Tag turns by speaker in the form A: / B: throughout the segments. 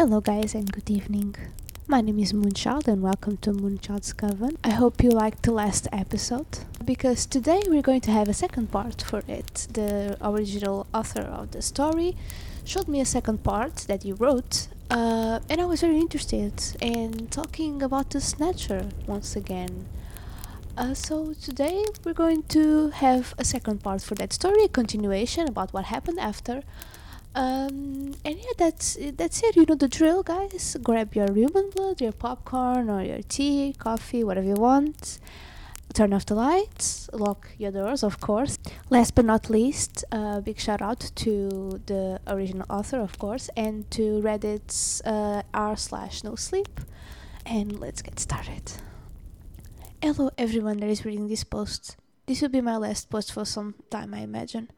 A: Hello, guys, and good evening. My name is Moonchild, and welcome to Moonchild's Coven. I hope you liked the last episode because today we're going to have a second part for it. The original author of the story showed me a second part that he wrote, uh, and I was very interested in talking about the Snatcher once again. Uh, so today we're going to have a second part for that story, a continuation about what happened after. Um, and yeah, that's that's it. You know the drill, guys. Grab your human blood, your popcorn, or your tea, coffee, whatever you want. Turn off the lights, lock your doors, of course. Last but not least, a uh, big shout out to the original author, of course, and to Reddit's uh, r slash no sleep. And let's get started. Hello, everyone that is reading this post. This will be my last post for some time, I imagine.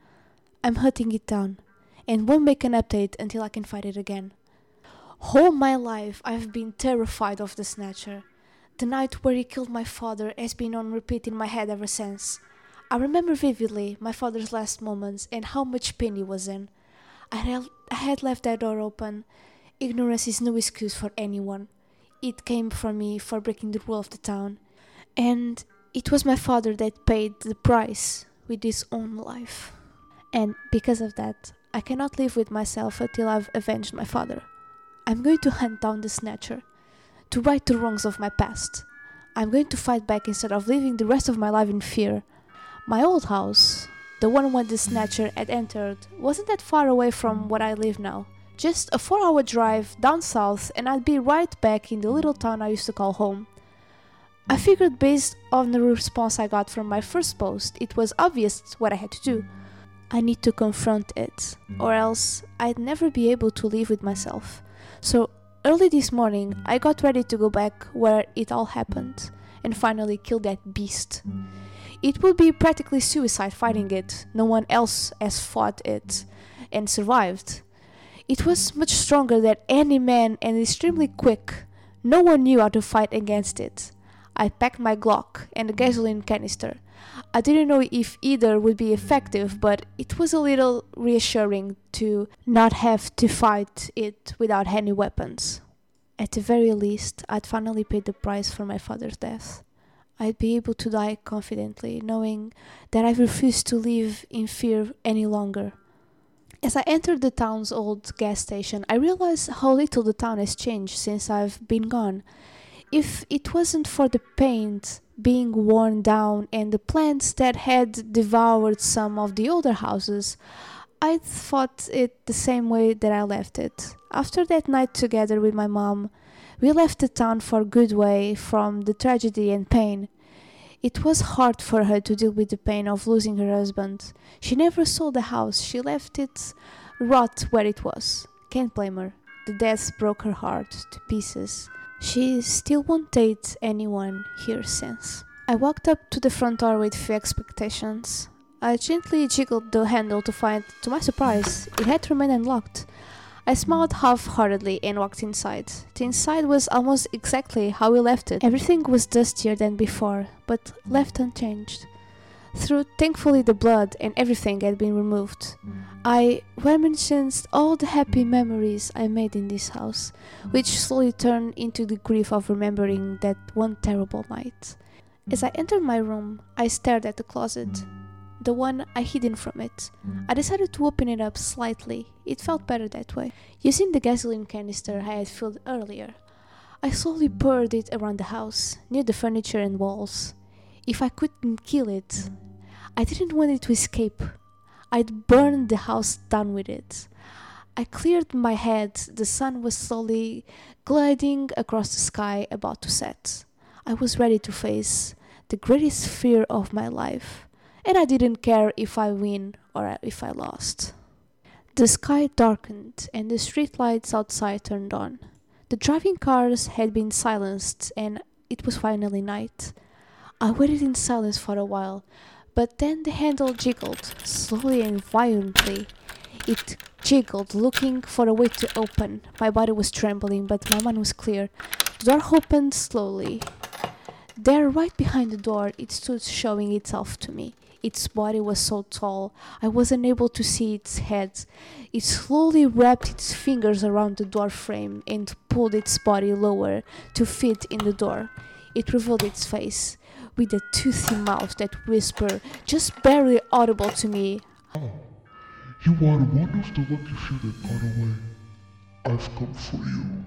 A: I'm hunting it down and won't make an update until I can fight it again. All my life I've been terrified of the Snatcher. The night where he killed my father has been on repeat in my head ever since. I remember vividly my father's last moments and how much pain he was in. I had, I had left that door open. Ignorance is no excuse for anyone. It came from me for breaking the rule of the town. And it was my father that paid the price with his own life. And because of that, I cannot live with myself until I've avenged my father. I'm going to hunt down the snatcher, to right the wrongs of my past. I'm going to fight back instead of living the rest of my life in fear. My old house, the one where the snatcher had entered, wasn't that far away from where I live now. Just a four hour drive down south, and I'd be right back in the little town I used to call home. I figured based on the response I got from my first post, it was obvious what I had to do. I need to confront it, mm. or else I'd never be able to live with myself. So early this morning, I got ready to go back where it all happened and finally kill that beast. It would be practically suicide fighting it, no one else has fought it and survived. It was much stronger than any man and extremely quick. No one knew how to fight against it. I packed my Glock and a gasoline canister. I didn't know if either would be effective, but it was a little reassuring to not have to fight it without any weapons. At the very least, I'd finally paid the price for my father's death. I'd be able to die confidently, knowing that I refused to live in fear any longer. As I entered the town's old gas station, I realized how little the town has changed since I've been gone. If it wasn't for the paint being worn down and the plants that had devoured some of the older houses, I'd thought it the same way that I left it. After that night together with my mom, we left the town for good way from the tragedy and pain. It was hard for her to deal with the pain of losing her husband. She never sold the house, she left it rot where it was. Can't blame her. The death broke her heart to pieces. She still won't date anyone here since. I walked up to the front door with few expectations. I gently jiggled the handle to find, to my surprise, it had remained unlocked. I smiled half heartedly and walked inside. The inside was almost exactly how we left it. Everything was dustier than before, but left unchanged. Through thankfully the blood and everything had been removed. Mm. I reminisced all the happy memories I made in this house, which slowly turned into the grief of remembering that one terrible night. As I entered my room, I stared at the closet, the one I hidden from it. Mm. I decided to open it up slightly. It felt better that way. Using the gasoline canister I had filled earlier, I slowly poured it around the house, near the furniture and walls. If I couldn't kill it, I didn't want it to escape. I'd burn the house down with it. I cleared my head. The sun was slowly gliding across the sky, about to set. I was ready to face the greatest fear of my life, and I didn't care if I win or if I lost. The sky darkened and the streetlights outside turned on. The driving cars had been silenced and it was finally night. I waited in silence for a while, but then the handle jiggled, slowly and violently. It jiggled, looking for a way to open. My body was trembling, but my mind was clear. The door opened slowly. There, right behind the door, it stood showing itself to me. Its body was so tall, I wasn't able to see its head. It slowly wrapped its fingers around the door frame and pulled its body lower to fit in the door. It revealed its face, with a toothy mouth that whispered, just barely audible to me,
B: Oh, you are one of the lucky few that got away. I've come for you.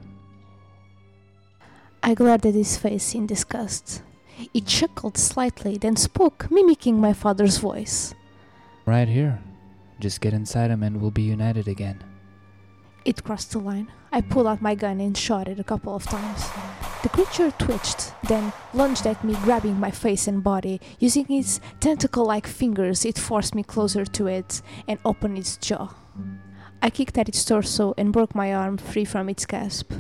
A: I glared at his face in disgust. It chuckled slightly, then spoke, mimicking my father's voice.
C: Right here. Just get inside him and we'll be united again.
A: It crossed the line. I pulled out my gun and shot it a couple of times. The creature twitched, then lunged at me, grabbing my face and body. Using its tentacle like fingers, it forced me closer to it and opened its jaw. I kicked at its torso and broke my arm free from its grasp.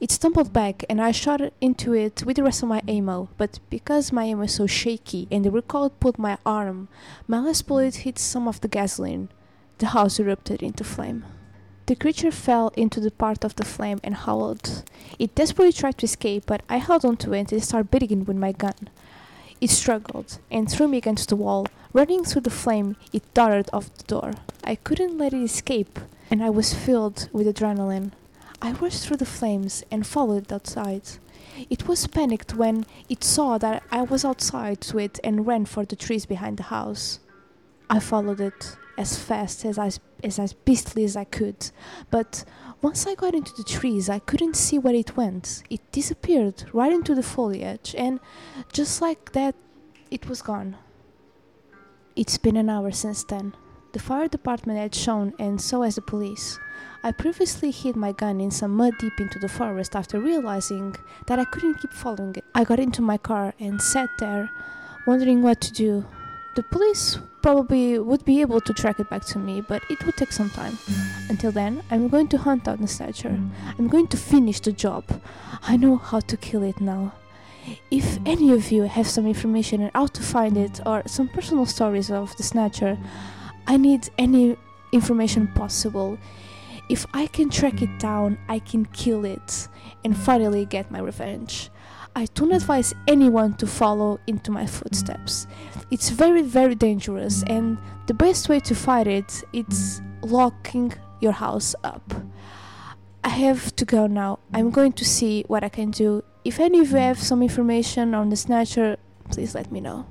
A: It stumbled back and I shot into it with the rest of my ammo, but because my aim was so shaky and the recoil pulled my arm, my last bullet hit some of the gasoline. The house erupted into flame. The creature fell into the part of the flame and howled. It desperately tried to escape, but I held onto it and started beating it with my gun. It struggled and threw me against the wall. Running through the flame, it darted off the door. I couldn't let it escape, and I was filled with adrenaline. I rushed through the flames and followed it outside. It was panicked when it saw that I was outside to it and ran for the trees behind the house. I followed it as fast as I as as beastly as I could, but once I got into the trees, I couldn't see where it went. It disappeared right into the foliage, and just like that, it was gone. It's been an hour since then. The fire department had shown, and so has the police. I previously hid my gun in some mud deep into the forest after realizing that I couldn't keep following it. I got into my car and sat there, wondering what to do. The police probably would be able to track it back to me, but it would take some time. Until then, I'm going to hunt out the snatcher. I'm going to finish the job. I know how to kill it now. If any of you have some information on how to find it or some personal stories of the snatcher, I need any information possible. If I can track it down, I can kill it and finally get my revenge. I don't advise anyone to follow into my footsteps. It's very very dangerous and the best way to fight it is locking your house up. I have to go now. I'm going to see what I can do. If any of you have some information on the snatcher, please let me know.